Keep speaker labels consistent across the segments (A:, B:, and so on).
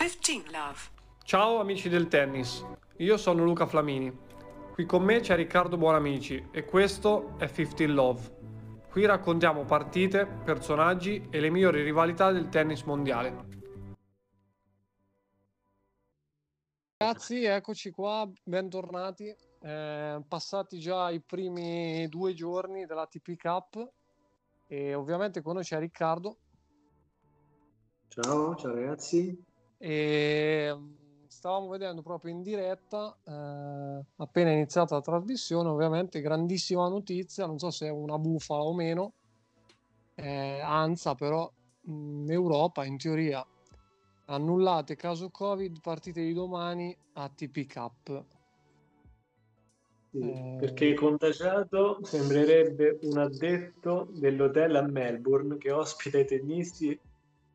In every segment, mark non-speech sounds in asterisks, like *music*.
A: 15 love.
B: Ciao amici del tennis, io sono Luca Flamini. Qui con me c'è Riccardo Buonamici e questo è 15 Love. Qui raccontiamo partite, personaggi e le migliori rivalità del tennis mondiale. Ragazzi, eccoci qua, bentornati. Eh, passati già i primi due giorni della TP Cup e ovviamente con noi c'è Riccardo.
C: Ciao, ciao ragazzi.
B: E mm, stavamo vedendo proprio in diretta, eh, appena iniziata la trasmissione, ovviamente grandissima notizia, non so se è una bufala o meno, eh, Anza però in Europa in teoria annullate caso Covid, partite di domani a TP Cup.
C: Sì, eh... Perché contagiato sembrerebbe un addetto dell'hotel a Melbourne che ospita i tennisti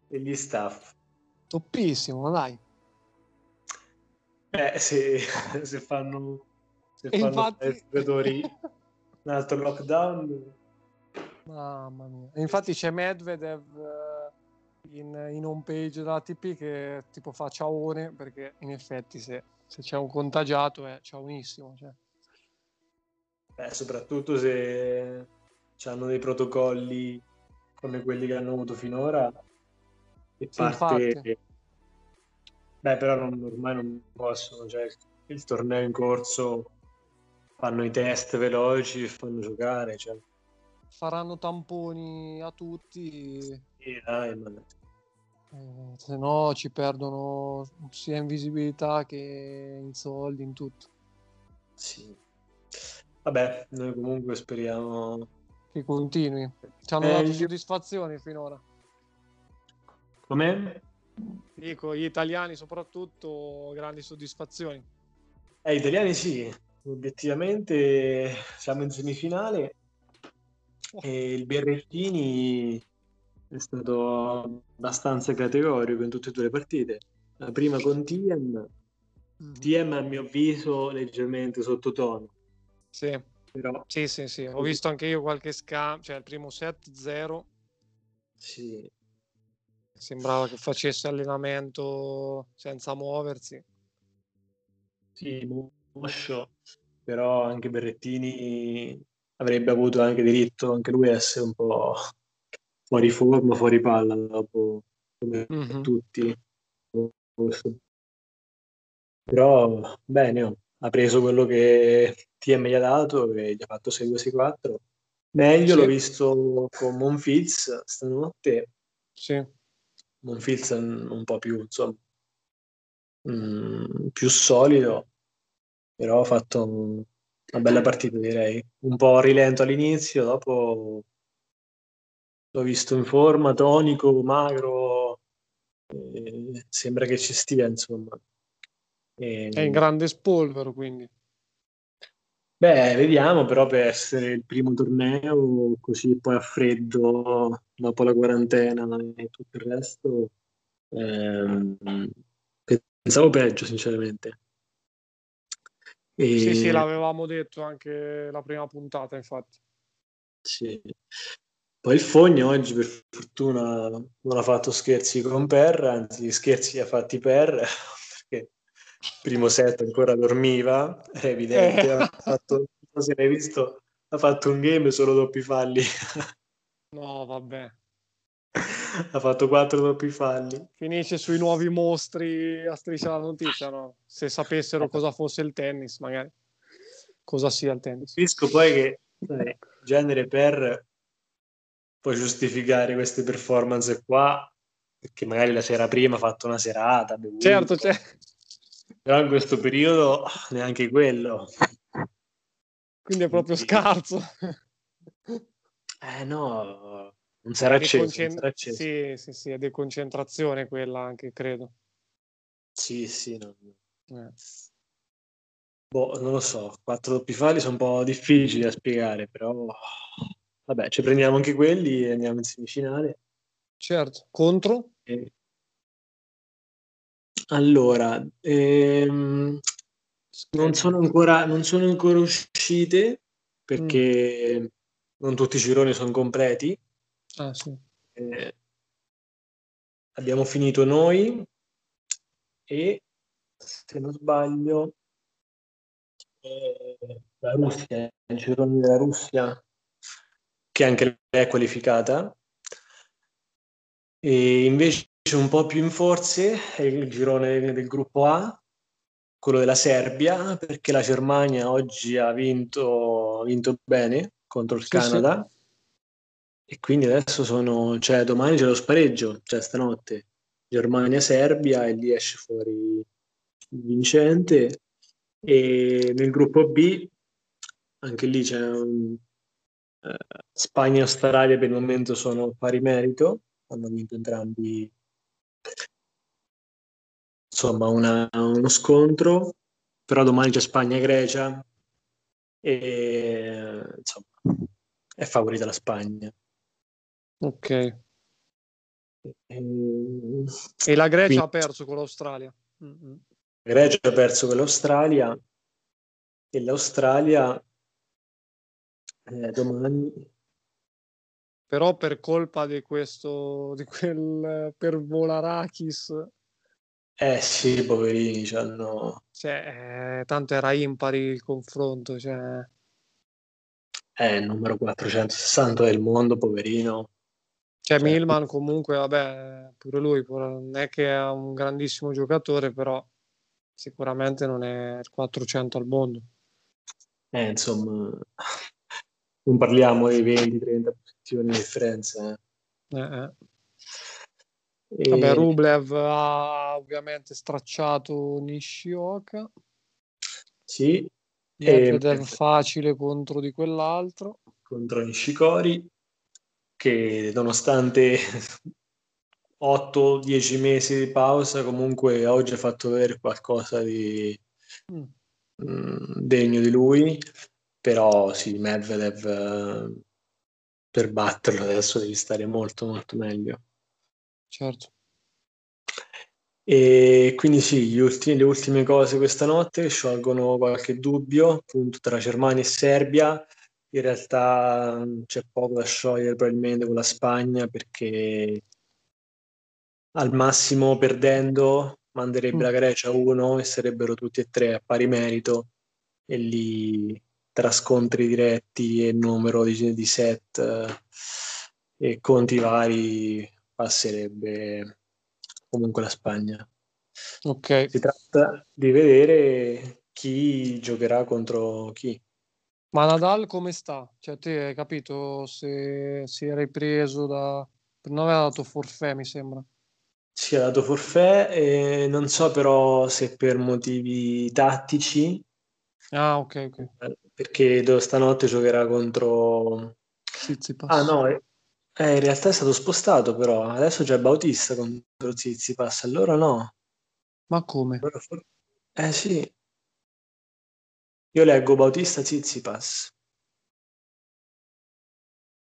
C: e gli staff.
B: Toppissimo, dai.
C: Eh, se, *laughs* se fanno, se fanno infatti... giocatori *laughs* un altro lockdown.
B: Mamma mia. Infatti c'è Medvedev eh, in, in home page della TP che tipo fa ciaone perché in effetti se, se c'è un contagiato è ciaonissimo. Cioè.
C: Beh, soprattutto se hanno dei protocolli come quelli che hanno avuto finora e sì, parte... Infatti. Beh, però non, ormai non possono, cioè il torneo in corso fanno i test veloci e fanno giocare. Cioè.
B: Faranno tamponi a tutti.
C: Sì, dai, ma...
B: eh, se no ci perdono sia in visibilità che in soldi, in tutto.
C: Sì. Vabbè, noi comunque speriamo
B: che continui. Ci hanno eh, dato soddisfazioni finora.
C: Come?
B: Dico, gli italiani soprattutto grandi soddisfazioni.
C: Eh, italiani sì, obiettivamente siamo in semifinale e il Berrettini è stato abbastanza categorico in tutte e due le partite. La prima con TM, mm. TM a mio avviso leggermente sottotono.
B: Sì, Però... sì, sì, sì. Ho visto anche io qualche scambio, cioè il primo set 0.
C: Sì,
B: Sembrava che facesse allenamento senza muoversi.
C: Sì, Moscio, però anche Berrettini avrebbe avuto anche diritto anche lui a essere un po' fuori forma, fuori palla dopo come mm-hmm. tutti. Però bene, oh, ha preso quello che TM gli ha dato e gli ha fatto 6-2-6-4. Meglio sì. l'ho visto con Monfils stanotte.
B: Sì
C: Monfils è un, un po' più, insomma, mm, più solido, però ha fatto un, una bella partita direi. Un po' rilento all'inizio, dopo l'ho visto in forma, tonico, magro, sembra che ci stia, insomma.
B: E... È in grande spolvero, quindi.
C: Beh, vediamo, però per essere il primo torneo, così poi a freddo, dopo la quarantena e tutto il resto, ehm, pensavo peggio, sinceramente.
B: E... Sì, sì, l'avevamo detto anche la prima puntata, infatti.
C: Sì. Poi il Fogno oggi, per fortuna, non ha fatto scherzi con Per, anzi, scherzi ha fatti Per, primo set ancora dormiva, è evidente, eh. ha fatto, non se l'hai visto, ha fatto un game solo doppi falli.
B: No, vabbè.
C: ha fatto quattro doppi falli.
B: Finisce sui nuovi mostri a striscia la notizia, no? Se sapessero cosa fosse il tennis, magari. Cosa sia il tennis.
C: Capisco poi che in genere per poi giustificare queste performance qua, perché magari la sera prima ha fatto una serata.
B: Bevuto, certo, certo
C: però in questo periodo neanche quello.
B: Quindi è proprio scarso.
C: Eh no, non sarà acceso. Concent- non sarà.
B: Sì, sì, sì, è deconcentrazione quella anche, credo.
C: Sì, sì, no. eh. Boh, non lo so, quattro doppi falli sono un po' difficili da spiegare, però vabbè, ci prendiamo anche quelli e andiamo in semifinale.
B: Certo, contro? E...
C: Allora, ehm, non sono ancora, non sono ancora uscite perché mm. non tutti i gironi sono completi.
B: Ah, sì.
C: eh, abbiamo finito noi e se non sbaglio eh, la Russia, il girone della Russia che anche lei è qualificata e invece un po' più in forze è il girone del gruppo A quello della Serbia perché la Germania oggi ha vinto, vinto bene contro il sì, Canada. Sì. e quindi adesso sono cioè domani c'è lo spareggio cioè stanotte. Germania-Serbia e lì esce fuori il vincente. E nel gruppo B anche lì c'è un, eh, Spagna e Australia per il momento sono pari merito hanno vinto entrambi insomma una, uno scontro però domani c'è Spagna e Grecia e insomma è favorita la Spagna.
B: Ok. E, e la Grecia quindi... ha perso con l'Australia.
C: Mm-hmm. La Grecia ha perso con l'Australia e l'Australia eh, domani
B: però per colpa di questo di quel per Volarakis
C: eh sì poverini hanno
B: cioè, eh, tanto era impari il confronto cioè.
C: È eh, il numero 460 del mondo poverino.
B: Cioè, cioè Milman comunque vabbè pure lui non è che è un grandissimo giocatore però sicuramente non è il 400 al mondo.
C: Eh, insomma, non parliamo di 20-30 di differenza. Eh. Eh, eh.
B: E... Vabbè, Rublev ha ovviamente stracciato Nishioka.
C: Sì.
B: Medvedev e... facile contro di quell'altro.
C: Contro Nishikori, che nonostante *laughs* 8-10 mesi di pausa, comunque oggi ha fatto vedere qualcosa di mm. mh, mm, degno di lui, però sì, Medvedev eh, per batterlo adesso devi stare molto molto meglio.
B: Certo.
C: E quindi sì, ultimi, le ultime cose questa notte sciolgono qualche dubbio appunto tra Germania e Serbia. In realtà mm, c'è poco da sciogliere probabilmente con la Spagna perché al massimo perdendo manderebbe mm. la Grecia uno e sarebbero tutti e tre a pari merito e lì tra scontri diretti e numero di, di set eh, e conti vari passerebbe comunque la Spagna.
B: Ok.
C: Si tratta di vedere chi giocherà contro chi.
B: Ma Nadal come sta? Cioè, te hai capito se si è ripreso da... Non aveva dato forfè, mi sembra.
C: Sì, ha dato forfè e non so però se per motivi tattici.
B: Ah, ok, ok.
C: Eh, perché stanotte giocherà contro...
B: Zizipas.
C: Ah no, eh, in realtà è stato spostato però, adesso c'è Bautista contro Zizipas, allora no.
B: Ma come?
C: Eh sì. Io leggo Bautista Zizipas.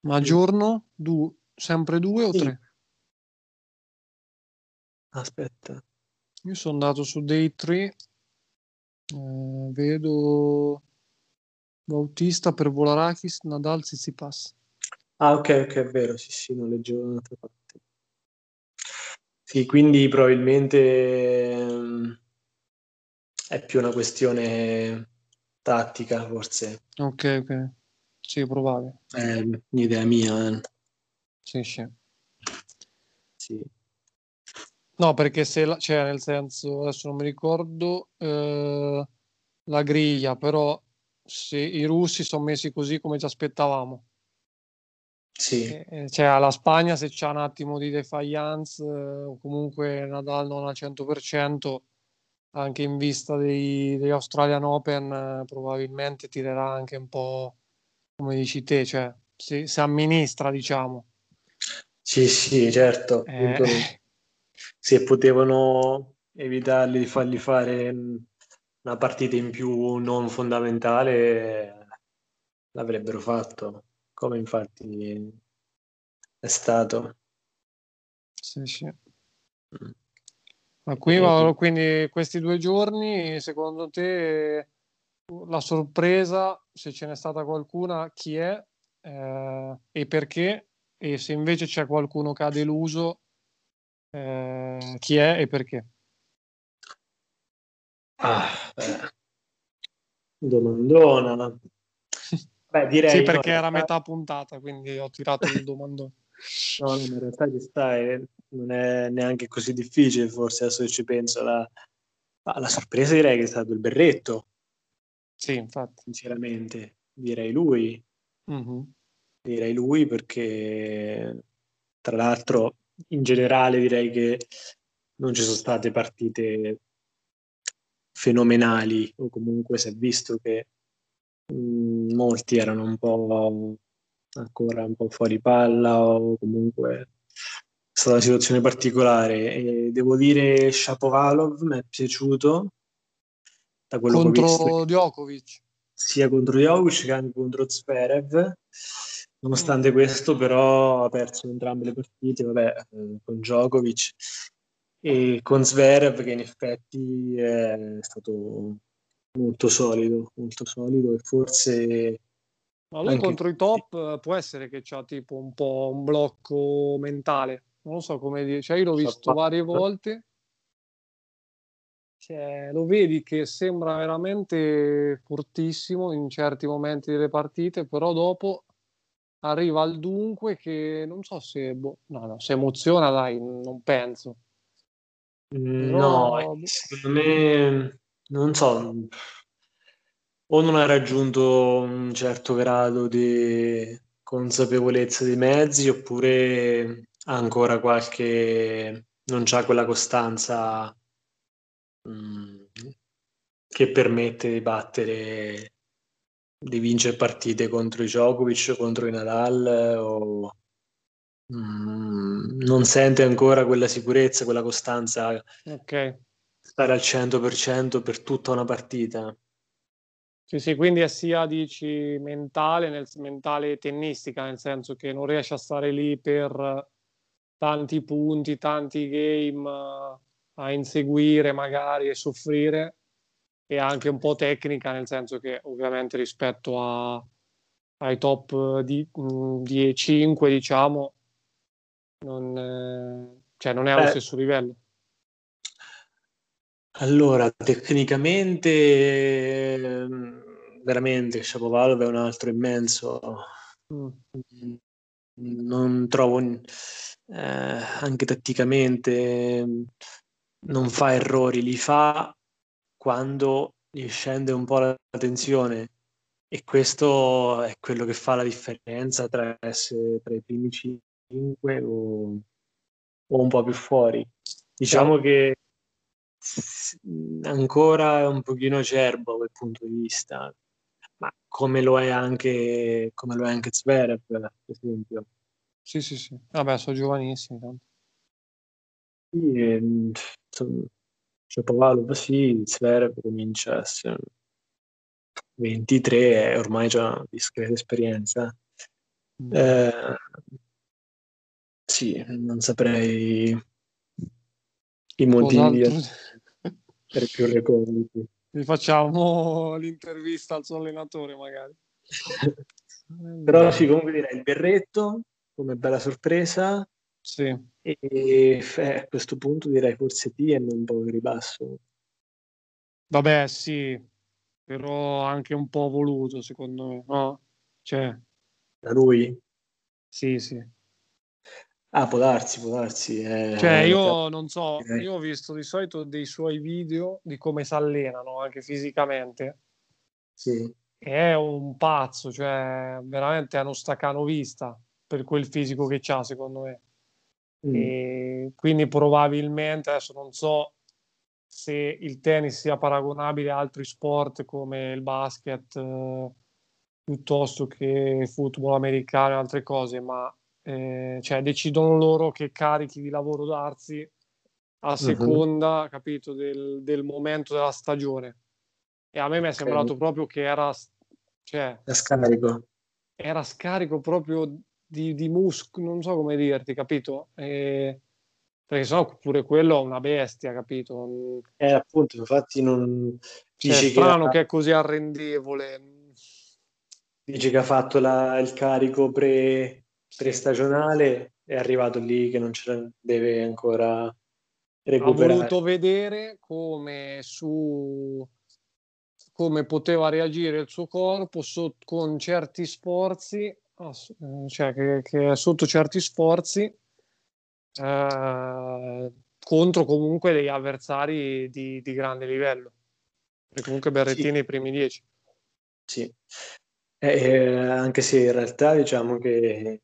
B: Ma giorno? Du- sempre due o sì. tre?
C: Aspetta.
B: Io sono andato su Day 3, eh, vedo Bautista per Volarakis, Nadal, Tsitsipas.
C: Ah, ok, ok, è vero, sì, sì, non leggevo da un'altra parte. Sì, quindi probabilmente um, è più una questione tattica, forse.
B: Ok, ok. Sì, probabile.
C: È un'idea mia. Eh.
B: Sì. Sì. No, perché se la, cioè, nel senso, adesso non mi ricordo eh, la griglia, però se i russi sono messi così come ci aspettavamo.
C: Sì.
B: Eh, cioè, alla Spagna se c'è un attimo di defiance eh, o comunque Nadal non al 100%, anche in vista dei, degli Australian Open, eh, probabilmente tirerà anche un po' come dici te, cioè si, si amministra, diciamo.
C: Sì, sì, certo. Eh *laughs* se potevano evitarli di fargli fare una partita in più non fondamentale, l'avrebbero fatto, come infatti è stato.
B: Sì, sì. Mm. Ma qui, e... quindi questi due giorni, secondo te, la sorpresa, se ce n'è stata qualcuna, chi è eh, e perché? E se invece c'è qualcuno che ha deluso, eh, chi è e perché?
C: Ah, beh. Domandona. *laughs*
B: Beh, direi sì, perché no, era realtà... metà puntata, quindi ho tirato il domandone. *laughs*
C: No, no, in realtà ci stai, non è neanche così difficile, forse adesso ci penso. La, la sorpresa direi che è stato il berretto.
B: Sì, infatti.
C: Sinceramente, direi lui. Mm-hmm. Direi lui perché, tra l'altro, in generale direi che non ci sono state partite fenomenali o comunque si è visto che mh, mm, molti erano un po' ancora un po' fuori palla o comunque è stata una situazione particolare. E devo dire Shapovalov mi è piaciuto
B: da quello contro che ho visto Djokovic.
C: sia contro Djokovic che anche contro Zverev nonostante mm. questo però ha perso entrambe le partite vabbè, eh, con Djokovic e con Zverev che in effetti è stato molto solido, molto solido e forse...
B: Ma lui contro i top eh, può essere che c'ha tipo un po' un blocco mentale, non lo so come dire, cioè io l'ho visto varie volte, cioè, lo vedi che sembra veramente fortissimo in certi momenti delle partite, però dopo arriva al dunque che non so se, boh, no, no, se emoziona, dai, non penso.
C: Però... No, secondo me, non so, o non ha raggiunto un certo grado di consapevolezza dei mezzi oppure ha ancora qualche non c'ha quella costanza mh, mm, che permette di battere di vincere partite contro i Djokovic contro i Nadal o mm, non sente ancora quella sicurezza quella costanza
B: ok.
C: stare al 100% per tutta una partita?
B: Sì, sì, quindi è sia, dici, mentale, nel, mentale tennistica, nel senso che non riesce a stare lì per tanti punti, tanti game a inseguire magari e soffrire, e anche un po' tecnica, nel senso che ovviamente rispetto a, ai top di, di 5, diciamo, non, eh, cioè non è allo eh. stesso livello.
C: Allora, tecnicamente, ehm, veramente, Shapovalov è un altro immenso. Mm. Non trovo, eh, anche tatticamente, non fa errori, li fa quando gli scende un po' la tensione e questo è quello che fa la differenza tra essere tra i primi cinque o, o un po' più fuori. Diciamo che ancora è un pochino acerbo quel punto di vista, ma come lo è anche, come lo è anche Zverev, per esempio.
B: Sì, sì, sì. Vabbè, sono giovanissimi. Tanto.
C: Sì, e, insomma, Shapovalov sì, Zverev comincia a essere 23 e ormai già una discreta esperienza. Mm. Eh, sì, non saprei i motivi per più reconditi.
B: Vi facciamo *laughs* l'intervista al suo allenatore magari. *laughs*
C: Però sì, comunque direi il berretto come bella sorpresa.
B: Sì.
C: E eh, a questo punto direi forse Tien un po' in ribasso.
B: Vabbè, sì, però anche un po' voluto secondo me, no? Cioè...
C: Da lui?
B: Sì, sì.
C: Ah, può darsi, può darsi.
B: Eh, cioè, io non so, io ho visto di solito dei suoi video di come si allenano anche fisicamente.
C: Sì.
B: È un pazzo, cioè veramente è uno staccanovista per quel fisico che ha, secondo me. Mm. Quindi probabilmente, adesso non so se il tennis sia paragonabile a altri sport come il basket eh, piuttosto che il football americano e altre cose, ma eh, cioè decidono loro che carichi di lavoro darsi a mhm. seconda, uh-huh. capito, del, del, momento della stagione. E a me mi è sembrato okay. proprio che era, cioè,
C: scarico.
B: Era scarico proprio di, di muscolo, non so come dirti, capito? E, perché sennò pure quello è una bestia, capito?
C: Eh, appunto, infatti non...
B: Cioè, è strano che, ha... che è così arrendevole.
C: Dice che ha fatto la, il carico pre, prestagionale è arrivato lì che non ce la deve ancora
B: recuperare. Ha voluto vedere come su come poteva reagire il suo corpo so, con certi sforzi, cioè che, che sotto certi sforzi eh, contro comunque degli avversari di, di, grande livello. Perché comunque Berrettini sì. i primi dieci.
C: Sì, eh, anche se in realtà diciamo che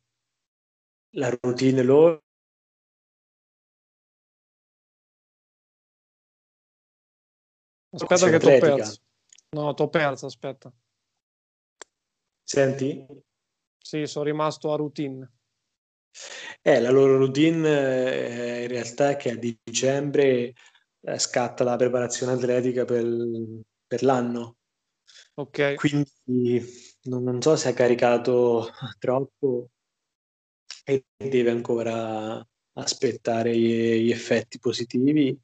C: la routine loro
B: Aspetta che ti ho perso. No, ti ho perso, aspetta.
C: Senti?
B: Sì, sono rimasto a routine.
C: Eh, la loro routine eh, in realtà è che a dicembre eh, scatta la preparazione atletica per, per l'anno.
B: Ok.
C: Quindi non, non, so se ha caricato *laughs* troppo e deve ancora aspettare gli, gli effetti positivi.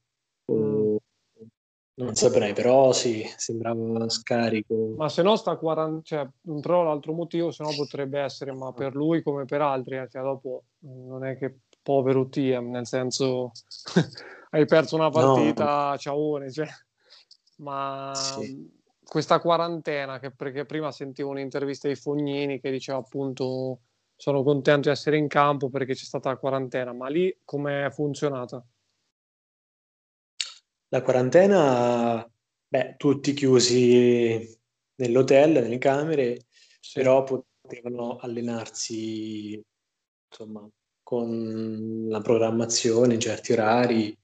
C: Non saprei, però sì, sembrava scarico.
B: Ma se no sta 40, cioè, però l'altro motivo, se no potrebbe essere, ma per lui come per altri, eh, cioè dopo non è che povero TM, nel senso *laughs* hai perso una partita, no. ciaone, cioè. ma sì. questa quarantena, che perché prima sentivo un'intervista di Fognini che diceva appunto sono contento di essere in campo perché c'è stata la quarantena, ma lì come è funzionata?
C: La quarantena, beh, tutti chiusi nell'hotel, nelle camere, sì. però potevano allenarsi, insomma, con la programmazione in certi orari,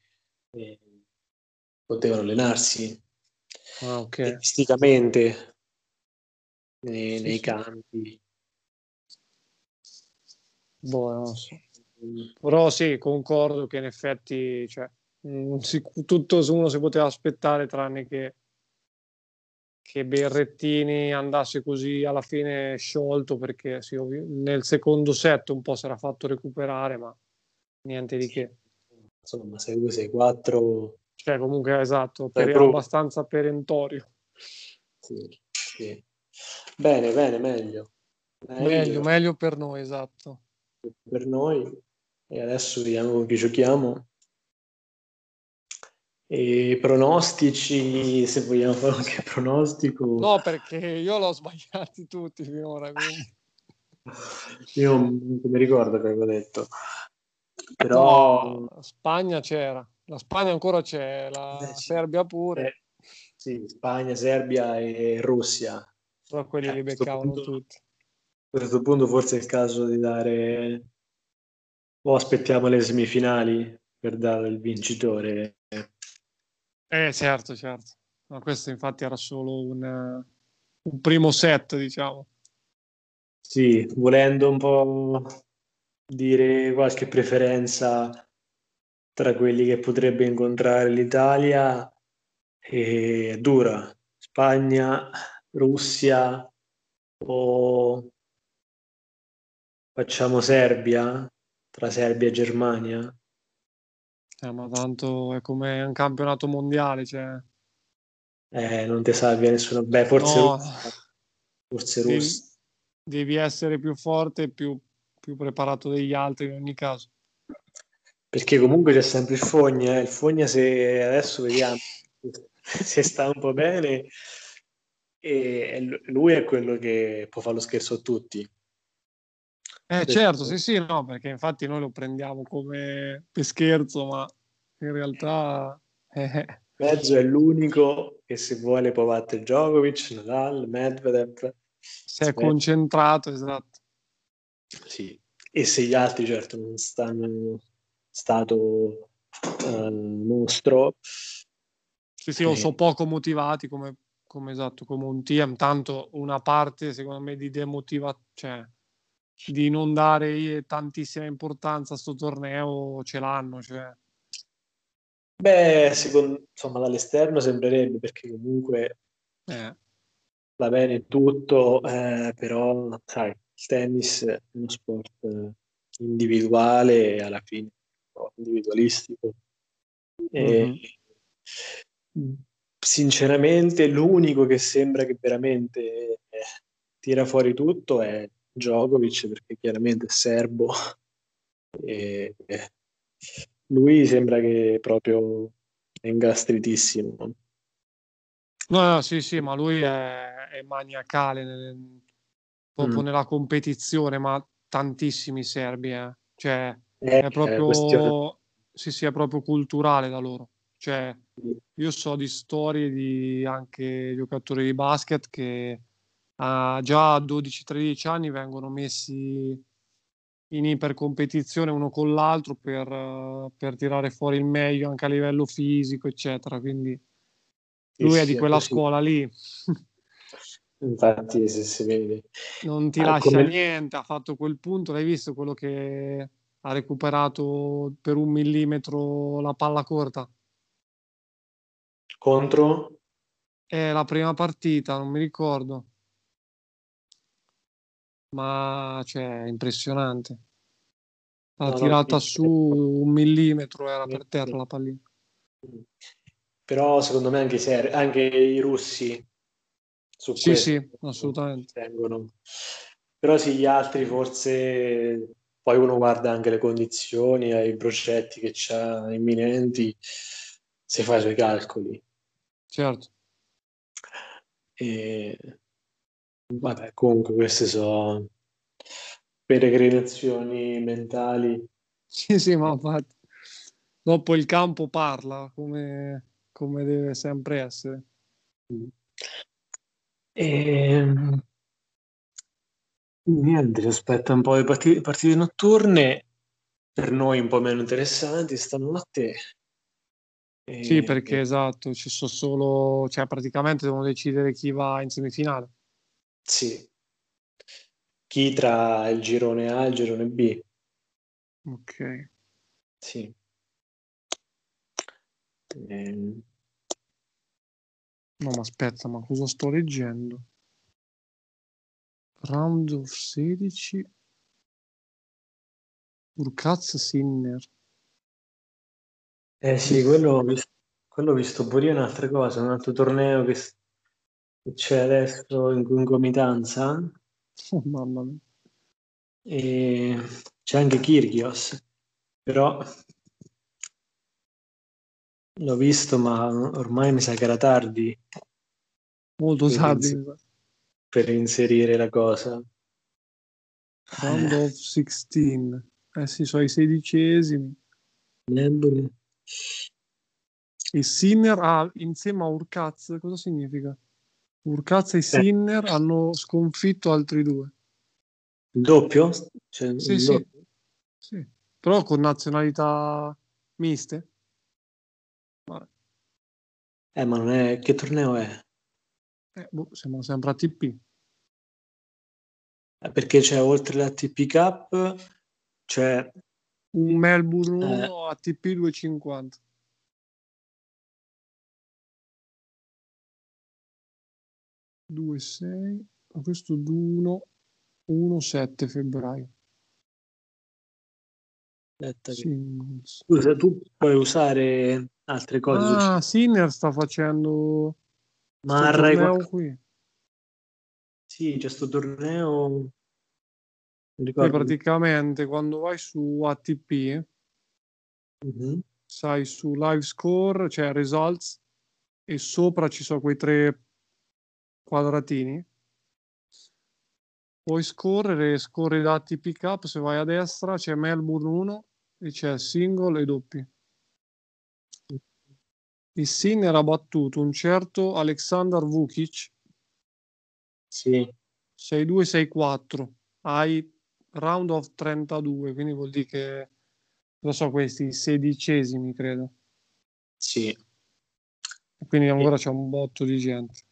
C: potevano allenarsi
B: ah, okay.
C: fisicamente nei, sì, nei sì. campi.
B: Boh, non so. Però sì, concordo che in effetti, cioè, tutto uno si poteva aspettare tranne che, che Berrettini andasse così alla fine sciolto perché sì, nel secondo set un po' si era fatto recuperare ma niente di che.
C: Insomma 6-2, 6-4
B: cioè comunque esatto per, pro... abbastanza perentorio.
C: Sì, sì. bene bene meglio.
B: meglio. Meglio meglio per noi esatto.
C: Per noi. E adesso vediamo con chi giochiamo e pronostici, se vogliamo fare qualche pronostico.
B: No, perché io l'ho sbagliati tutti finora. Quindi. *laughs*
C: io non mi ricordo che avevo detto. Però...
B: No, Spagna c'era, la Spagna ancora c'è, la eh, Serbia pure. Eh,
C: sì, Spagna, Serbia e Russia.
B: Però quelli eh, li beccavano
C: punto,
B: tutti.
C: A questo punto forse è il caso di dare... O aspettiamo le semifinali per dare il vincitore.
B: Eh, certo, certo. Ma questo infatti era solo un, un primo set, diciamo.
C: Sì, volendo un po' dire qualche preferenza tra quelli che potrebbe incontrare l'Italia, è dura. Spagna, Russia o facciamo Serbia, tra Serbia e Germania.
B: Eh, ma tanto è come un campionato mondiale, cioè...
C: Eh, non ti salvi nessuno. Beh, forse no. Russia. Forse
B: devi,
C: Russia.
B: Devi essere più forte e più, più, preparato degli altri in ogni caso.
C: Perché comunque c'è sempre il Fogna. Eh. Il Fogna se adesso vediamo *laughs* se sta un po' bene e lui è quello che può fare lo scherzo a tutti.
B: Eh certo, sì sì, no, perché infatti noi lo prendiamo come per scherzo, ma in realtà...
C: Eh. Mezzo è l'unico che se vuole può battere Djokovic, Nadal, Medvedev.
B: Si è concentrato, esatto.
C: Sì, e se gli altri certo non stanno stato uh, mostro.
B: Sì, sì, o eh. sono poco motivati come, come, esatto, come un team, tanto una parte secondo me di demotivazione, cioè di non dare tantissima importanza a sto torneo ce l'hanno. Cioè.
C: Beh, secondo, insomma, dall'esterno sembrerebbe perché comunque
B: eh.
C: va bene tutto, eh, però sai, il tennis è uno sport individuale alla fine, individualistico. E, mm-hmm. Sinceramente, l'unico che sembra che veramente eh, tira fuori tutto è Djokovic perché chiaramente è serbo *laughs* e, lui sembra che proprio è ingastritissimo.
B: No, no, sì, sì, ma lui è, è maniacale nel, proprio mm. nella competizione, ma tantissimi serbi, eh. cioè eh, è proprio, sì, sì, è proprio culturale da loro. Cioè, io so di storie di anche giocatori di basket che uh, già a 12-13 anni vengono messi in ipercompetizione uno con l'altro per, uh, per, tirare fuori il meglio anche a livello fisico, eccetera. Quindi lui è di quella scuola lì.
C: Infatti, se si vede.
B: Non ti ah, lascia come... niente, ha fatto quel punto, l'hai visto quello che ha recuperato per un millimetro la palla corta?
C: Contro?
B: È la prima partita, non mi ricordo. Ma cioè, è impressionante. L'ha no, tirata no, su un millimetro, era per terra la pallina.
C: Però secondo me anche, se, anche i russi
B: su sì, sì, assolutamente.
C: Tengono. Però sì, gli altri forse poi uno guarda anche le condizioni, i progetti che c'ha imminenti, se fa i suoi calcoli.
B: Certo.
C: E vabbè, comunque queste sono peregrinazioni mentali.
B: Sì, sì, ma infatti dopo il campo parla come, come deve sempre essere.
C: E ehm, niente, ci aspetta un po' di partite, partite notturne, per noi un po' meno interessanti stanotte.
B: Sì, perché esatto, ci sono solo, cioè praticamente devono decidere chi va in semifinale.
C: Sì. Chi tra il girone A e il girone B.
B: Ok.
C: Sì. Ehm.
B: No, ma aspetta, ma cosa sto leggendo? Round of 16 Urkaz Sinner
C: eh sì, quello ho visto, quello ho visto pure io un'altra cosa, un altro torneo che, che c'è adesso in concomitanza.
B: Oh, mamma mia.
C: E c'è anche Kirgios, però l'ho visto, ma ormai mi sa che era tardi.
B: Molto per tardi.
C: Per inserire la cosa.
B: Round of 16. Eh sì, sono i sedicesimi.
C: Melbourne.
B: E Sinner ha, insieme a Urkaz, cosa significa? Urkaz e Sinner hanno sconfitto altri due.
C: Il doppio?
B: Cioè, sì, il sì. Doppio? sì, però con nazionalità miste.
C: Vabbè. Eh, ma non è... Che torneo è?
B: Eh, boh, siamo sempre a TP.
C: Eh, perché c'è oltre l'ATP Cup, c'è
B: un Melbourne 1 eh. ATP 250. Due sei, questo 1 1 7 febbraio.
C: Aspetta Scusa, tu puoi usare altre cose.
B: Ah, Sinner sta facendo
C: Ma torneo qui. Sì, c'è questo torneo
B: poi praticamente quando vai su ATP,
C: mm-hmm.
B: sai su live score, cioè results, e sopra ci sono quei tre quadratini. Puoi scorrere, scorri da ATP Cup, se vai a destra c'è Melbourne 1 e c'è single e doppi. Il Sinner ha battuto un certo Alexander Vukic.
C: Sì.
B: 6-2-6-4. Hai round of 32, quindi vuol dire che, lo so, questi sedicesimi, credo.
C: Sì.
B: Quindi ancora c'è un botto di gente.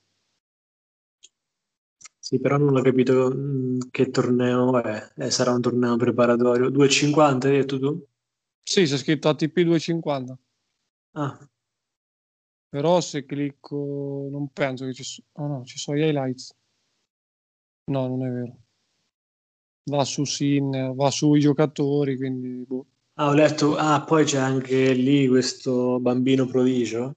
C: Sì, però non ho capito mm, che torneo è. Eh, sarà un torneo preparatorio. 2,50 hai detto tu?
B: Sì, c'è scritto ATP 2,50.
C: Ah.
B: Però se clicco, non penso che ci sono... Oh no, ci sono gli highlights. No, non è vero va su Sin, va sui giocatori, quindi boh.
C: Ah, ho letto, ah, poi c'è anche lì questo bambino prodigio,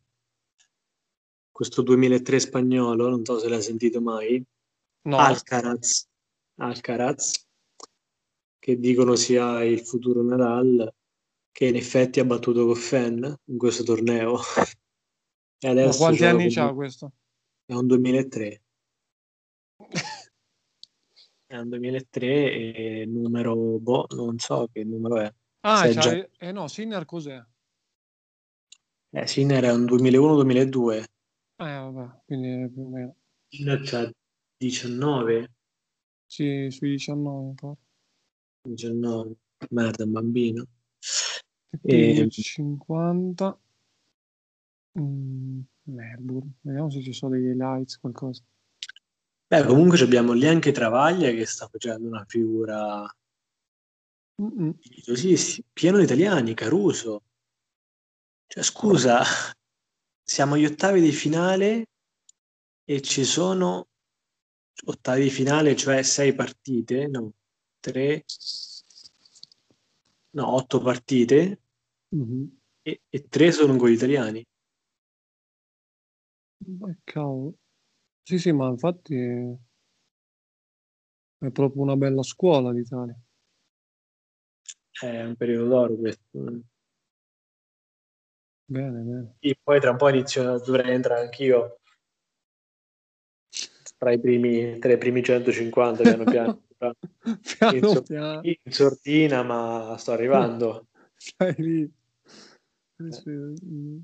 C: questo 2003 spagnolo, non so se l'hai sentito mai,
B: no.
C: Alcaraz, Alcaraz, che dicono sia il futuro Nadal. che in effetti ha battuto Goffen in questo torneo. *laughs*
B: e adesso Ma quanti anni c'ha questo?
C: È un 2003. *laughs* è un 2003 e numero, boh, non so che numero è.
B: Ah, già... eh no, Sinner cos'è?
C: Eh, Sinner è un 2001-2002. Eh,
B: vabbè, quindi più o meno.
C: Sinner c'ha 19.
B: Sì, sui 19. Poi.
C: 19. Merda, un bambino.
B: E... 50. Mm, Melbourne. Vediamo se ci sono degli highlights, qualcosa.
C: Beh, comunque abbiamo lì anche Travaglia che sta facendo una figura sì, pieno di italiani, Caruso. Cioè, scusa, siamo agli ottavi di finale e ci sono ottavi di finale, cioè sei partite, no, tre, no, otto partite
B: mm-hmm.
C: e, e, tre sono con gli italiani.
B: Ma cavolo. Sì, sì, ma infatti è, è proprio una bella scuola l'Italia.
C: È un periodo d'oro questo.
B: Bene, bene.
C: E poi tra un po' inizio, dovrei entrare anch'io tra i primi, tra i primi 150 piano *laughs* piano. piano, in, piano. in sordina, ma sto arrivando.
B: Stai lì. Eh.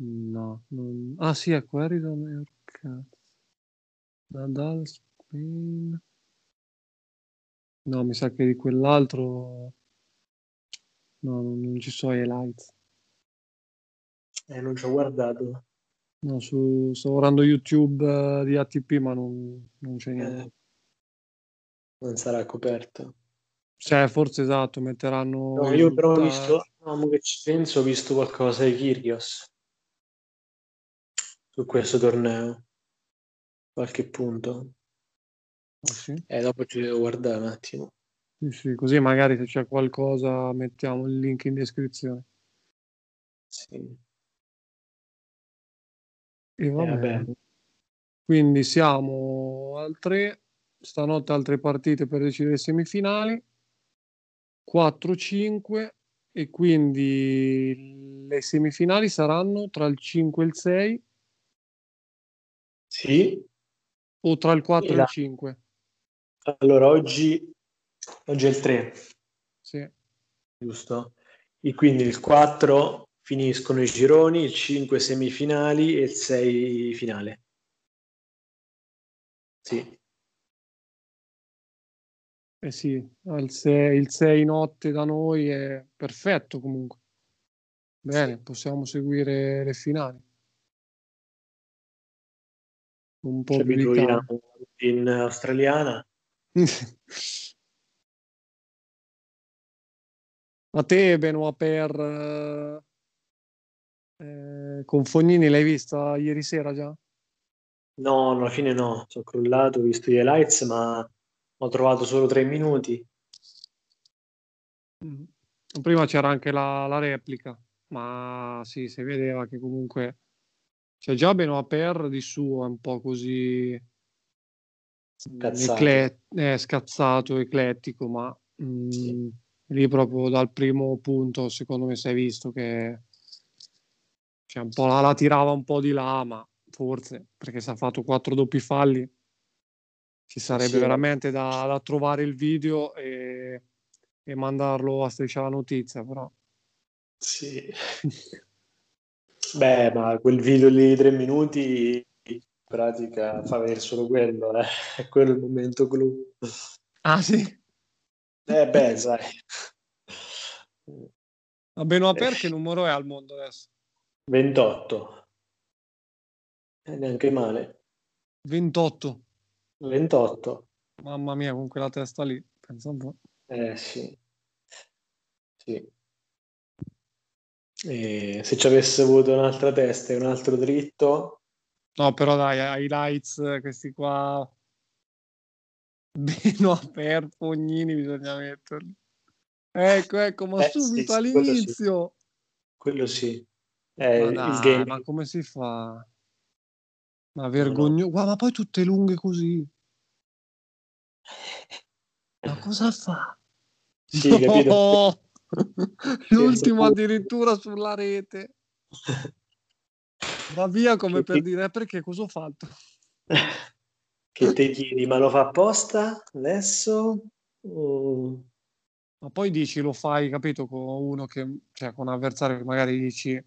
B: No, non... ah sì, ecco, Harrison Nadal, Spain. No, mi sa che di quell'altro no, non ci sono i highlights.
C: Eh, non ci ho guardato.
B: No, su, sto guardando YouTube uh, di ATP, ma non, non c'è niente. Eh,
C: non sarà coperto.
B: Cioè, forse esatto, metteranno...
C: No, io però ho visto, no, che ci penso, ho visto qualcosa di Kyrgios su questo torneo. Qualche punto.
B: Oh, sì?
C: E dopo ci devo guardare un attimo.
B: Sì, sì, così magari se c'è qualcosa mettiamo il link in descrizione.
C: Sì.
B: E va eh, bene. Quindi siamo al 3, stanotte altre partite per decidere le semifinali, 4-5 e quindi le semifinali saranno tra il 5 e il 6.
C: Sì.
B: O tra il 4 e, e il 5.
C: Allora, oggi, oggi è il 3.
B: Sì.
C: Giusto. E quindi il 4 finiscono i gironi, il 5 semifinali e il 6 finale. Sì.
B: Eh sì, il 6, il 6 notte da noi è perfetto comunque. Bene, sì. possiamo seguire le finali. Un po' più
C: in australiana *laughs*
B: A te, Benoit, per eh, con Fognini l'hai vista ieri sera già?
C: No, alla fine no, sono crollato, ho visto gli highlights, ma ho trovato solo tre minuti.
B: Mm. Prima c'era anche la, la, replica, ma sì, si vedeva che comunque c'è già Benoit Per di suo, è un po' così
C: Scazzato.
B: Ecle- eh, scazzato, eclettico, ma mh, sì. Mm, lì proprio dal primo punto, secondo me, si è visto che cioè, un po' la, la, tirava un po' di là, ma forse perché si è fatto quattro doppi falli, ci sarebbe sì. veramente da, da, trovare il video e, e mandarlo a striscia la notizia, però.
C: Sì. *laughs* Beh, ma quel video lì di tre minuti pratica fa vedere solo quello, eh. *laughs* è quello il momento clou.
B: Ah sì?
C: Eh beh, sai.
B: A Benoit Per che numero è al mondo adesso?
C: 28. Eh, neanche male.
B: 28.
C: 28.
B: Mamma mia, con quella testa lì, pensa un po'.
C: Eh sì. Sì. E se ci avesse avuto un'altra testa e un altro dritto,
B: No, però dai, highlights, questi qua. *laughs* Beno a Fognini bisogna metterli. Ecco, ecco, ma eh, subito sì, all'inizio.
C: Quello sì.
B: Quello sì. Ma, dai, ma come si fa? Ma vergognoso. No, no. ma poi tutte lunghe così. Ma cosa fa?
C: Sì, no! *laughs* capito?
B: L'ultimo addirittura sulla rete. Va via come per dire eh, perché cosa ho fatto? *laughs*
C: Che te chiedi, ma lo fa apposta adesso? O...
B: Ma poi dici lo fai, capito, con uno che, cioè con un avversario che magari dici,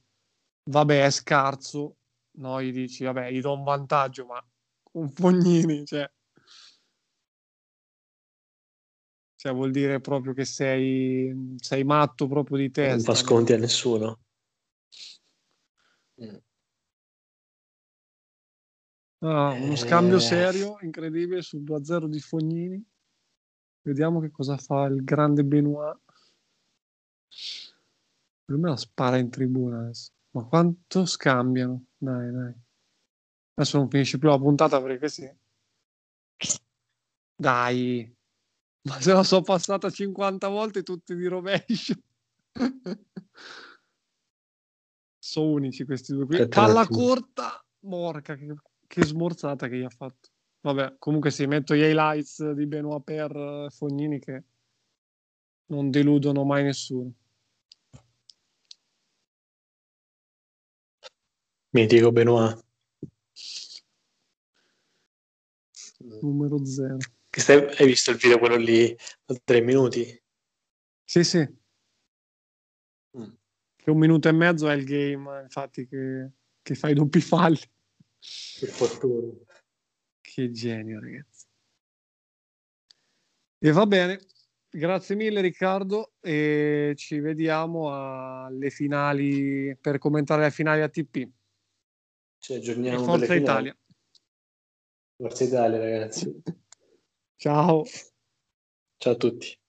B: vabbè, è scarso, no, gli dici, vabbè, gli do un vantaggio, ma con Fognini, cioè... Cioè, vuol dire proprio che sei, sei matto proprio di testa.
C: Non fa sconti a nessuno.
B: Mm. Ah, uno scambio eh. serio, incredibile, sul 2-0 di Fognini. Vediamo che cosa fa il grande Benoit. Per me la spara in tribuna adesso. Ma quanto scambiano? Dai, dai. Adesso non finisce più la puntata perché sì. Dai. Ma se la so passata 50 volte tutti di rovescio. Sono unici questi due qui. Palla corta. Morca, che, che smorzata che gli ha fatto. Vabbè, comunque sì, metto gli highlights di Benoit per eh, Fognini che non deludono mai nessuno.
C: Mitico Benoit.
B: Numero zero.
C: Hai visto il video quello lì da tre minuti?
B: Sì, sì. Mm. Che un minuto e mezzo è il game, infatti, che, che fai doppi falli.
C: Che fortuna.
B: Che genio, ragazzi. E va bene, grazie mille Riccardo e ci vediamo alle finali per commentare le finali ATP.
C: Ci aggiorniamo.
B: E Forza Italia.
C: Forza Italia, ragazzi. *laughs*
B: Ciao.
C: Ciao a tutti.